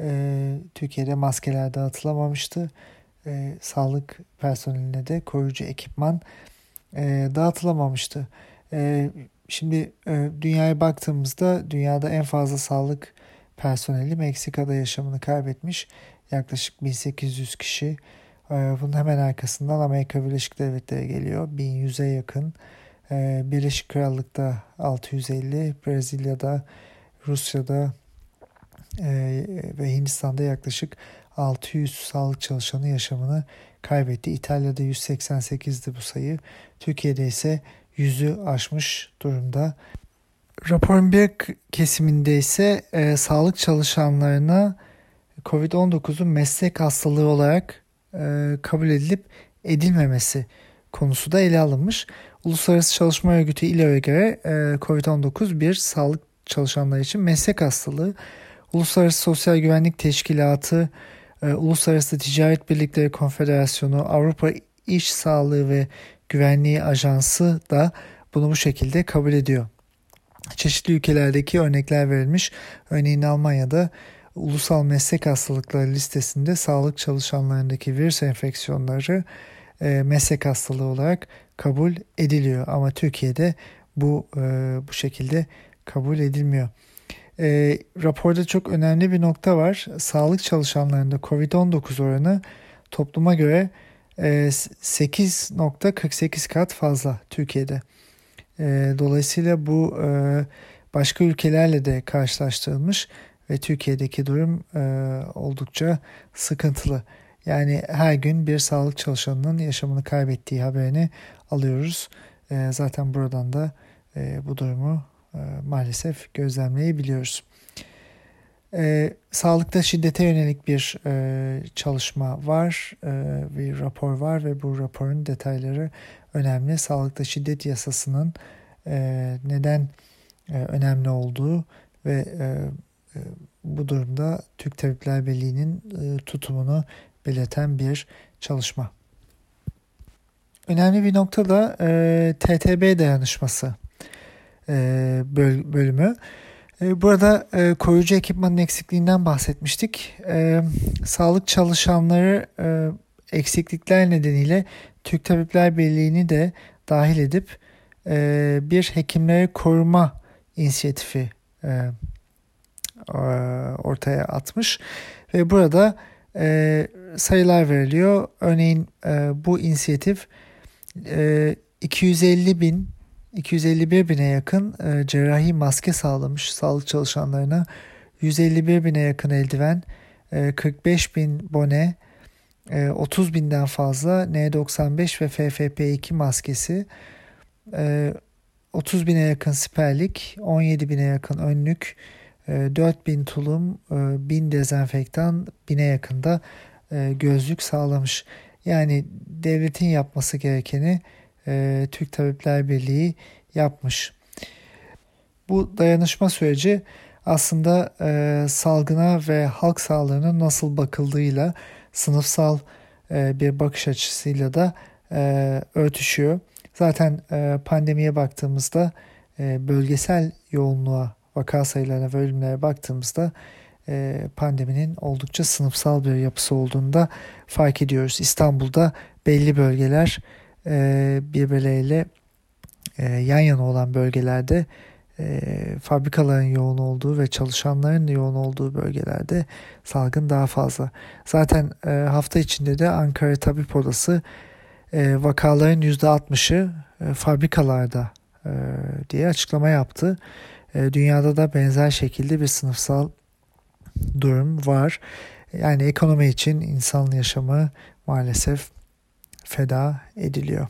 E, Türkiye'de maskeler dağıtılamamıştı. E, sağlık personeline de koruyucu ekipman e, dağıtılamamıştı. E, şimdi e, dünyaya baktığımızda dünyada en fazla sağlık personeli Meksika'da yaşamını kaybetmiş. Yaklaşık 1800 kişi. E, bunun hemen arkasından Amerika Birleşik Devletleri geliyor. 1100'e yakın. E, Birleşik Krallık'ta 650, Brezilya'da, Rusya'da e, ve Hindistan'da yaklaşık 600 sağlık çalışanı yaşamını kaybetti. İtalya'da 188'di bu sayı. Türkiye'de ise yüzü aşmış durumda. Raporun bir kesiminde ise e, sağlık çalışanlarına COVID-19'un meslek hastalığı olarak e, kabul edilip edilmemesi konusu da ele alınmış. Uluslararası Çalışma Örgütü ILO'ya göre e, COVID-19 bir sağlık çalışanları için meslek hastalığı. Uluslararası Sosyal Güvenlik Teşkilatı, e, Uluslararası Ticaret Birlikleri Konfederasyonu, Avrupa İş Sağlığı ve Güvenliği Ajansı da bunu bu şekilde kabul ediyor. Çeşitli ülkelerdeki örnekler verilmiş. Örneğin Almanya'da ulusal meslek hastalıkları listesinde sağlık çalışanlarındaki virüs enfeksiyonları e, meslek hastalığı olarak kabul ediliyor. Ama Türkiye'de bu e, bu şekilde kabul edilmiyor. E, raporda çok önemli bir nokta var. Sağlık çalışanlarında COVID-19 oranı topluma göre e, 8.48 kat fazla Türkiye'de. E, dolayısıyla bu e, başka ülkelerle de karşılaştırılmış ve Türkiye'deki durum e, oldukça sıkıntılı. Yani her gün bir sağlık çalışanının yaşamını kaybettiği haberini alıyoruz. E, zaten buradan da e, bu durumu e, maalesef gözlemleyebiliyoruz. E, sağlıkta şiddete yönelik bir e, çalışma var, e, bir rapor var ve bu raporun detayları önemli. Sağlıkta şiddet yasasının neden önemli olduğu ve bu durumda Türk Tabipler Birliği'nin tutumunu belirten bir çalışma. Önemli bir nokta da e, TTB dayanışması e, böl, bölümü. E, burada e, koruyucu ekipmanın eksikliğinden bahsetmiştik. E, sağlık çalışanları e, eksiklikler nedeniyle Türk Tabipler Birliği'ni de dahil edip e, bir hekimleri koruma inisiyatifi e, ortaya atmış ve burada e, sayılar veriliyor. Örneğin e, bu inisiyatif e, 250 bin 251 bine yakın e, cerrahi maske sağlamış sağlık çalışanlarına 151 bine yakın eldiven, e, 45 bin bone, e, 30 binden fazla N95 ve FFP2 maskesi, e, 30 bine yakın siperlik, 17 bine yakın önlük, e, 4 bin tulum, e, 1000 dezenfektan, bine yakında e, gözlük sağlamış. Yani devletin yapması gerekeni e, Türk Tabipler Birliği yapmış. Bu dayanışma süreci aslında e, salgına ve halk sağlığına nasıl bakıldığıyla sınıfsal e, bir bakış açısıyla da e, örtüşüyor. Zaten e, pandemiye baktığımızda e, bölgesel yoğunluğa, vaka sayılarına ve ölümlere baktığımızda e, pandeminin oldukça sınıfsal bir yapısı olduğunu da fark ediyoruz. İstanbul'da belli bölgeler e, birbirleriyle e, yan yana olan bölgelerde e, fabrikaların yoğun olduğu ve çalışanların yoğun olduğu bölgelerde salgın daha fazla. Zaten e, hafta içinde de Ankara Tabip Odası e, vakaların %60'ı e, fabrikalarda e, diye açıklama yaptı. E, dünyada da benzer şekilde bir sınıfsal durum var. Yani ekonomi için insan yaşamı maalesef feda ediliyor.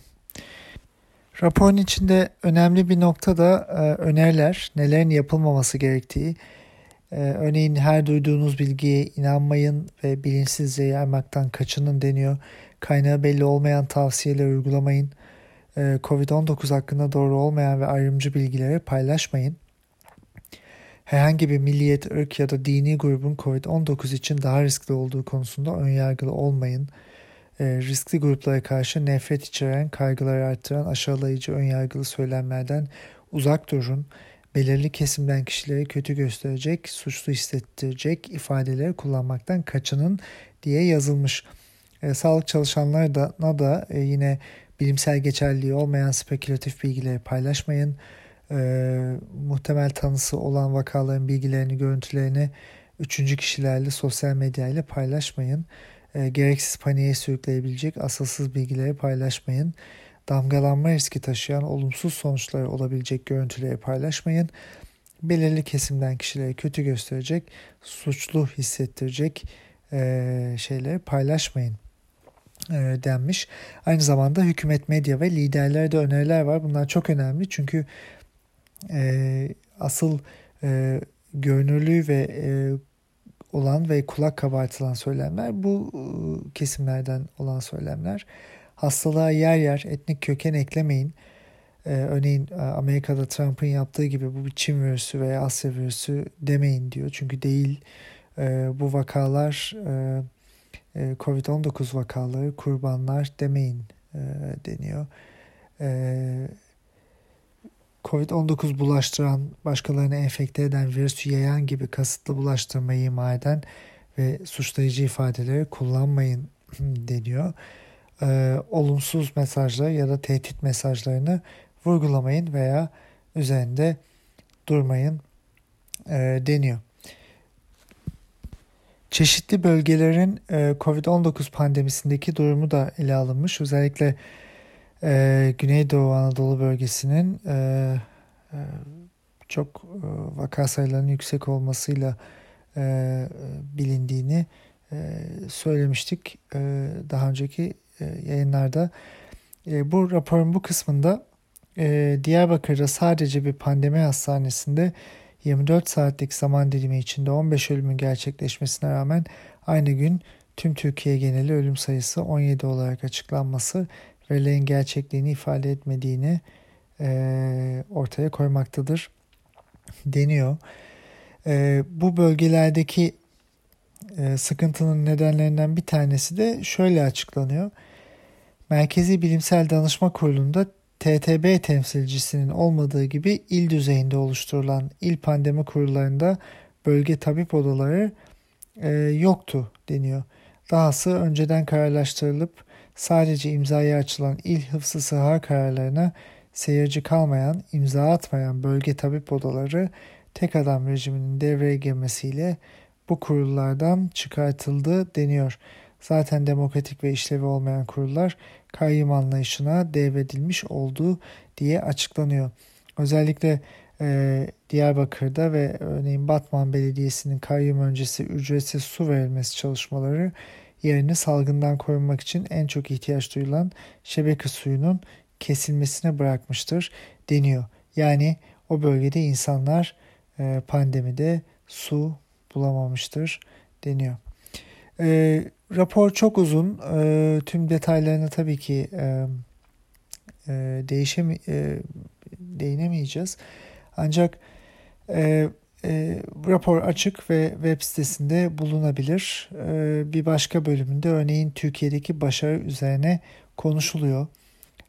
Raporun içinde önemli bir nokta da e, öneriler, nelerin yapılmaması gerektiği. E, örneğin her duyduğunuz bilgiye inanmayın ve bilinçsizce yaymaktan kaçının deniyor. Kaynağı belli olmayan tavsiyeler uygulamayın. E, Covid-19 hakkında doğru olmayan ve ayrımcı bilgileri paylaşmayın. Herhangi bir milliyet, ırk ya da dini grubun Covid-19 için daha riskli olduğu konusunda önyargılı olmayın e, riskli gruplara karşı nefret içeren, kaygıları arttıran aşağılayıcı önyargılı söylemlerden uzak durun. Belirli kesimden kişileri kötü gösterecek, suçlu hissettirecek ifadeleri kullanmaktan kaçının diye yazılmış. E, sağlık çalışanlarına da e, yine bilimsel geçerliği olmayan spekülatif bilgileri paylaşmayın. E, muhtemel tanısı olan vakaların bilgilerini, görüntülerini üçüncü kişilerle sosyal medyayla paylaşmayın. E, gereksiz paniğe sürükleyebilecek asılsız bilgileri paylaşmayın. Damgalanma riski taşıyan olumsuz sonuçları olabilecek görüntüleri paylaşmayın. Belirli kesimden kişileri kötü gösterecek, suçlu hissettirecek e, şeyleri paylaşmayın e, denmiş. Aynı zamanda hükümet, medya ve liderlerde öneriler var. Bunlar çok önemli çünkü e, asıl e, görünürlüğü ve e, olan ve kulak kabartılan söylemler bu ıı, kesimlerden olan söylemler. Hastalığa yer yer etnik köken eklemeyin. Ee, örneğin e, Amerika'da Trump'ın yaptığı gibi bu bir Çin virüsü veya Asya virüsü demeyin diyor. Çünkü değil e, bu vakalar e, e, Covid-19 vakaları kurbanlar demeyin e, deniyor. E, Covid-19 bulaştıran, başkalarını enfekte eden, virüsü yayan gibi kasıtlı bulaştırmayı ima eden ve suçlayıcı ifadeleri kullanmayın (clears throat) deniyor. Ee, olumsuz mesajlar ya da tehdit mesajlarını vurgulamayın veya üzerinde durmayın e, deniyor. Çeşitli bölgelerin e, Covid-19 pandemisindeki durumu da ele alınmış. Özellikle e, Güneydoğu Anadolu bölgesinin e, e, çok e, vaka sayılarının yüksek olmasıyla e, bilindiğini e, söylemiştik e, daha önceki e, yayınlarda. E, bu raporun bu kısmında e, Diyarbakır'da sadece bir pandemi hastanesinde 24 saatlik zaman dilimi içinde 15 ölümün gerçekleşmesine rağmen aynı gün tüm Türkiye geneli ölüm sayısı 17 olarak açıklanması verilerin gerçekliğini ifade etmediğini e, ortaya koymaktadır (laughs) deniyor. E, bu bölgelerdeki e, sıkıntının nedenlerinden bir tanesi de şöyle açıklanıyor. Merkezi Bilimsel Danışma Kurulu'nda TTB temsilcisinin olmadığı gibi il düzeyinde oluşturulan il pandemi kurullarında bölge tabip odaları e, yoktu deniyor. Dahası önceden kararlaştırılıp sadece imzaya açılan il hıfzı sıha kararlarına seyirci kalmayan, imza atmayan bölge tabip odaları tek adam rejiminin devreye girmesiyle bu kurullardan çıkartıldı deniyor. Zaten demokratik ve işlevi olmayan kurullar kayyum anlayışına devredilmiş olduğu diye açıklanıyor. Özellikle e, Diyarbakır'da ve örneğin Batman Belediyesi'nin kayyum öncesi ücretsiz su verilmesi çalışmaları yerini salgından korunmak için en çok ihtiyaç duyulan şebeke suyunun kesilmesine bırakmıştır deniyor. Yani o bölgede insanlar e, pandemide su bulamamıştır deniyor. E, rapor çok uzun. E, tüm detaylarını tabii ki e, e, değişem e, değinemeyeceğiz. Ancak e, e, rapor açık ve web sitesinde bulunabilir. E, bir başka bölümünde örneğin Türkiye'deki başarı üzerine konuşuluyor.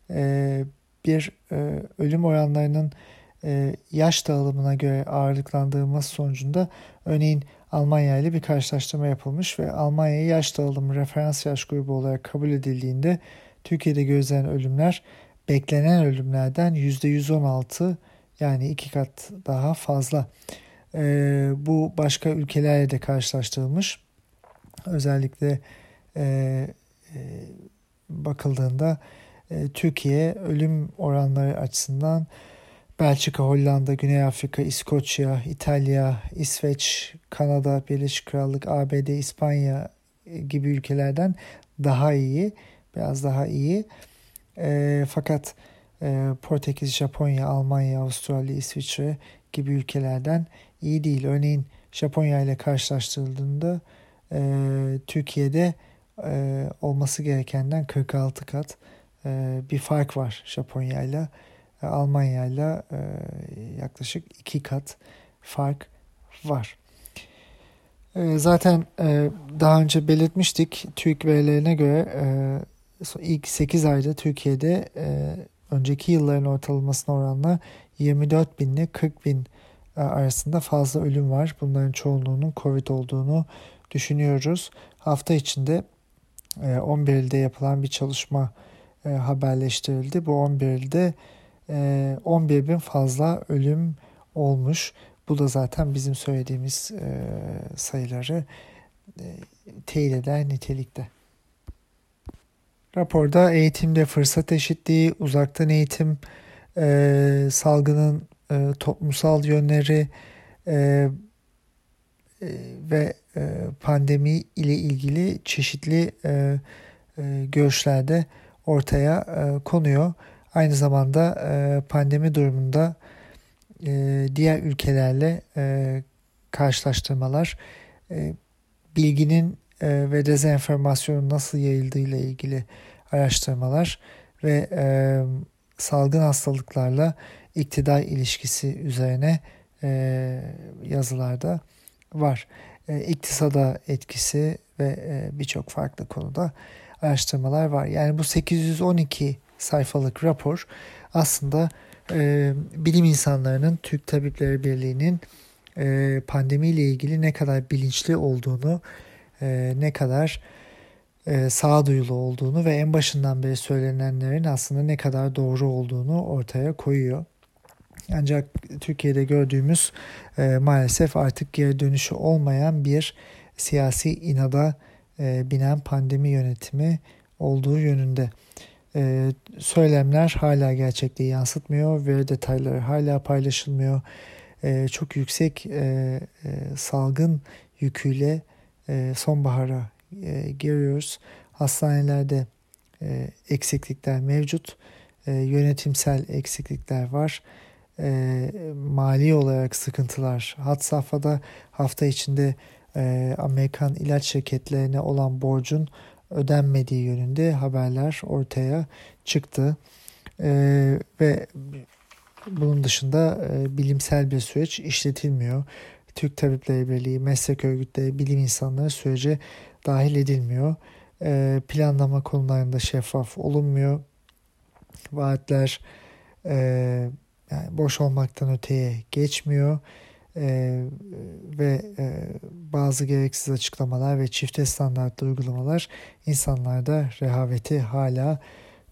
E, bir e, ölüm oranlarının e, yaş dağılımına göre ağırlıklandırılması sonucunda örneğin Almanya ile bir karşılaştırma yapılmış ve Almanya yaş dağılımı referans yaş grubu olarak kabul edildiğinde Türkiye'de gözlenen ölümler beklenen ölümlerden %116 yani iki kat daha fazla. E, bu başka ülkelerle de karşılaştırılmış. Özellikle e, e, bakıldığında e, Türkiye ölüm oranları açısından Belçika, Hollanda, Güney Afrika, İskoçya, İtalya, İsveç, Kanada, Birleşik Krallık, ABD, İspanya gibi ülkelerden daha iyi, biraz daha iyi. E, fakat e, Portekiz, Japonya, Almanya, Avustralya, İsviçre gibi ülkelerden iyi değil. Örneğin Japonya ile karşılaştırıldığında e, Türkiye'de e, olması gerekenden 46 kat e, bir fark var Japonya ile. E, Almanya ile e, yaklaşık 2 kat fark var. E, zaten e, daha önce belirtmiştik TÜİK verilerine göre e, ilk 8 ayda Türkiye'de e, önceki yılların ortalamasına oranla 24 bin ile 40 bin arasında fazla ölüm var. Bunların çoğunluğunun Covid olduğunu düşünüyoruz. Hafta içinde 11 e, ilde yapılan bir çalışma e, haberleştirildi. Bu 11 ilde 11 bin fazla ölüm olmuş. Bu da zaten bizim söylediğimiz sayıları teyit eder nitelikte. Raporda eğitimde fırsat eşitliği, uzaktan eğitim, e, salgının e, toplumsal yönleri e, e, ve e, pandemi ile ilgili çeşitli e, e, görüşlerde ortaya e, konuyor. Aynı zamanda e, pandemi durumunda e, diğer ülkelerle e, karşılaştırmalar, e, bilginin e, ve dezenformasyonun nasıl yayıldığı ile ilgili araştırmalar ve e, salgın hastalıklarla iktidar ilişkisi üzerine e, yazılarda var. E, iktisada etkisi ve e, birçok farklı konuda araştırmalar var. Yani bu 812 sayfalık rapor aslında e, bilim insanlarının Türk Tabipleri Birliği'nin e, pandemiyle ilgili ne kadar bilinçli olduğunu, e, ne kadar e, sağduyulu olduğunu ve en başından beri söylenenlerin aslında ne kadar doğru olduğunu ortaya koyuyor. Ancak Türkiye'de gördüğümüz e, maalesef artık geri dönüşü olmayan bir siyasi inada e, binen pandemi yönetimi olduğu yönünde. E, söylemler hala gerçekliği yansıtmıyor ve detayları hala paylaşılmıyor. E, çok yüksek e, e, salgın yüküyle e, sonbahara e, giriyoruz. Hastanelerde e, eksiklikler mevcut. E, yönetimsel eksiklikler var. E, mali olarak sıkıntılar hat safhada. Hafta içinde e, Amerikan ilaç şirketlerine olan borcun ödenmediği yönünde haberler ortaya çıktı. E, ve bunun dışında e, bilimsel bir süreç işletilmiyor. Türk Tabipleri Birliği, meslek örgütleri, bilim insanları sürece dahil edilmiyor. E, planlama konularında şeffaf olunmuyor. Vaatler e, yani boş olmaktan öteye geçmiyor. E, ve e, bazı gereksiz açıklamalar ve çifte standartlı uygulamalar insanlarda rehaveti hala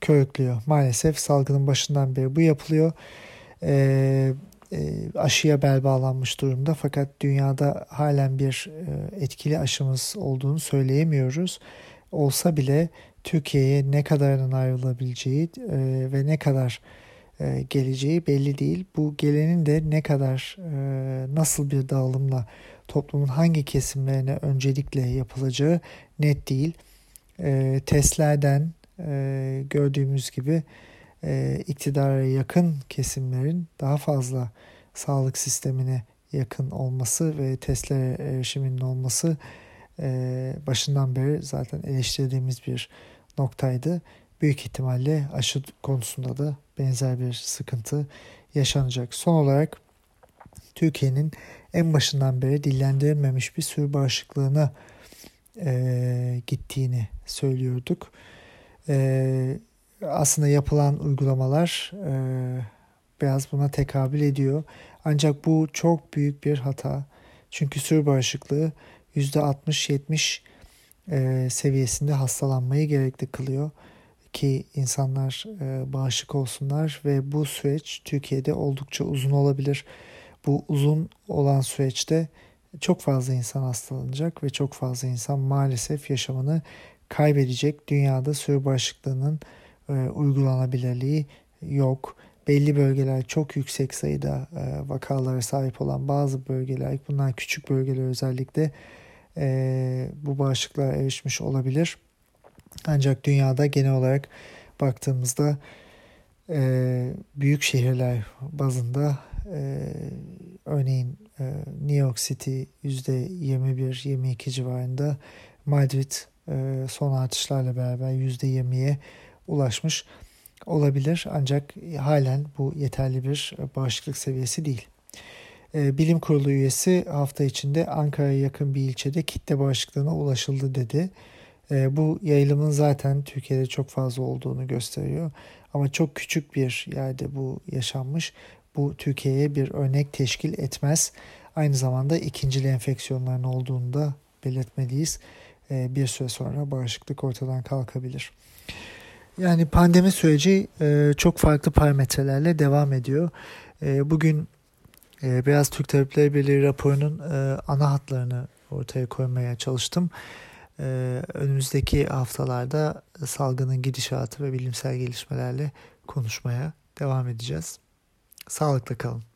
körüklüyor. Maalesef salgının başından beri bu yapılıyor. E, e, aşıya bel bağlanmış durumda fakat dünyada halen bir e, etkili aşımız olduğunu söyleyemiyoruz. Olsa bile Türkiye'ye ne kadarının ayrılabileceği e, ve ne kadar geleceği belli değil. Bu gelenin de ne kadar nasıl bir dağılımla toplumun hangi kesimlerine öncelikle yapılacağı net değil. Testlerden gördüğümüz gibi e, iktidara yakın kesimlerin daha fazla sağlık sistemine yakın olması ve testlere erişiminin olması e, başından beri zaten eleştirdiğimiz bir noktaydı. Büyük ihtimalle aşı konusunda da benzer bir sıkıntı yaşanacak. Son olarak Türkiye'nin en başından beri dillendirilmemiş bir sürü bağışıklığına e, gittiğini söylüyorduk. E, aslında yapılan uygulamalar e, biraz buna tekabül ediyor. Ancak bu çok büyük bir hata. Çünkü sürü bağışıklığı %60-70 e, seviyesinde hastalanmayı gerekli kılıyor ki insanlar e, bağışık olsunlar ve bu süreç Türkiye'de oldukça uzun olabilir. Bu uzun olan süreçte çok fazla insan hastalanacak ve çok fazla insan maalesef yaşamını kaybedecek. Dünyada sürü bağışıklığının e, uygulanabilirliği yok. Belli bölgeler çok yüksek sayıda e, vakalara sahip olan bazı bölgeler, bunlar küçük bölgeler özellikle e, bu bağışıklığa erişmiş olabilir. Ancak dünyada genel olarak baktığımızda e, büyük şehirler bazında e, örneğin e, New York City %21-22 civarında Madrid e, son artışlarla beraber %20'ye ulaşmış olabilir. Ancak halen bu yeterli bir bağışıklık seviyesi değil. E, bilim kurulu üyesi hafta içinde Ankara'ya yakın bir ilçede kitle bağışıklığına ulaşıldı dedi. E, bu yayılımın zaten Türkiye'de çok fazla olduğunu gösteriyor. Ama çok küçük bir yerde bu yaşanmış. Bu Türkiye'ye bir örnek teşkil etmez. Aynı zamanda ikincil enfeksiyonların olduğunu da belirtmeliyiz. E, bir süre sonra bağışıklık ortadan kalkabilir. Yani pandemi süreci e, çok farklı parametrelerle devam ediyor. E, bugün e, Beyaz Türk Tabipleri Birliği raporunun e, ana hatlarını ortaya koymaya çalıştım. E, önümüzdeki haftalarda salgının gidişatı ve bilimsel gelişmelerle konuşmaya devam edeceğiz. Sağlıkla kalın.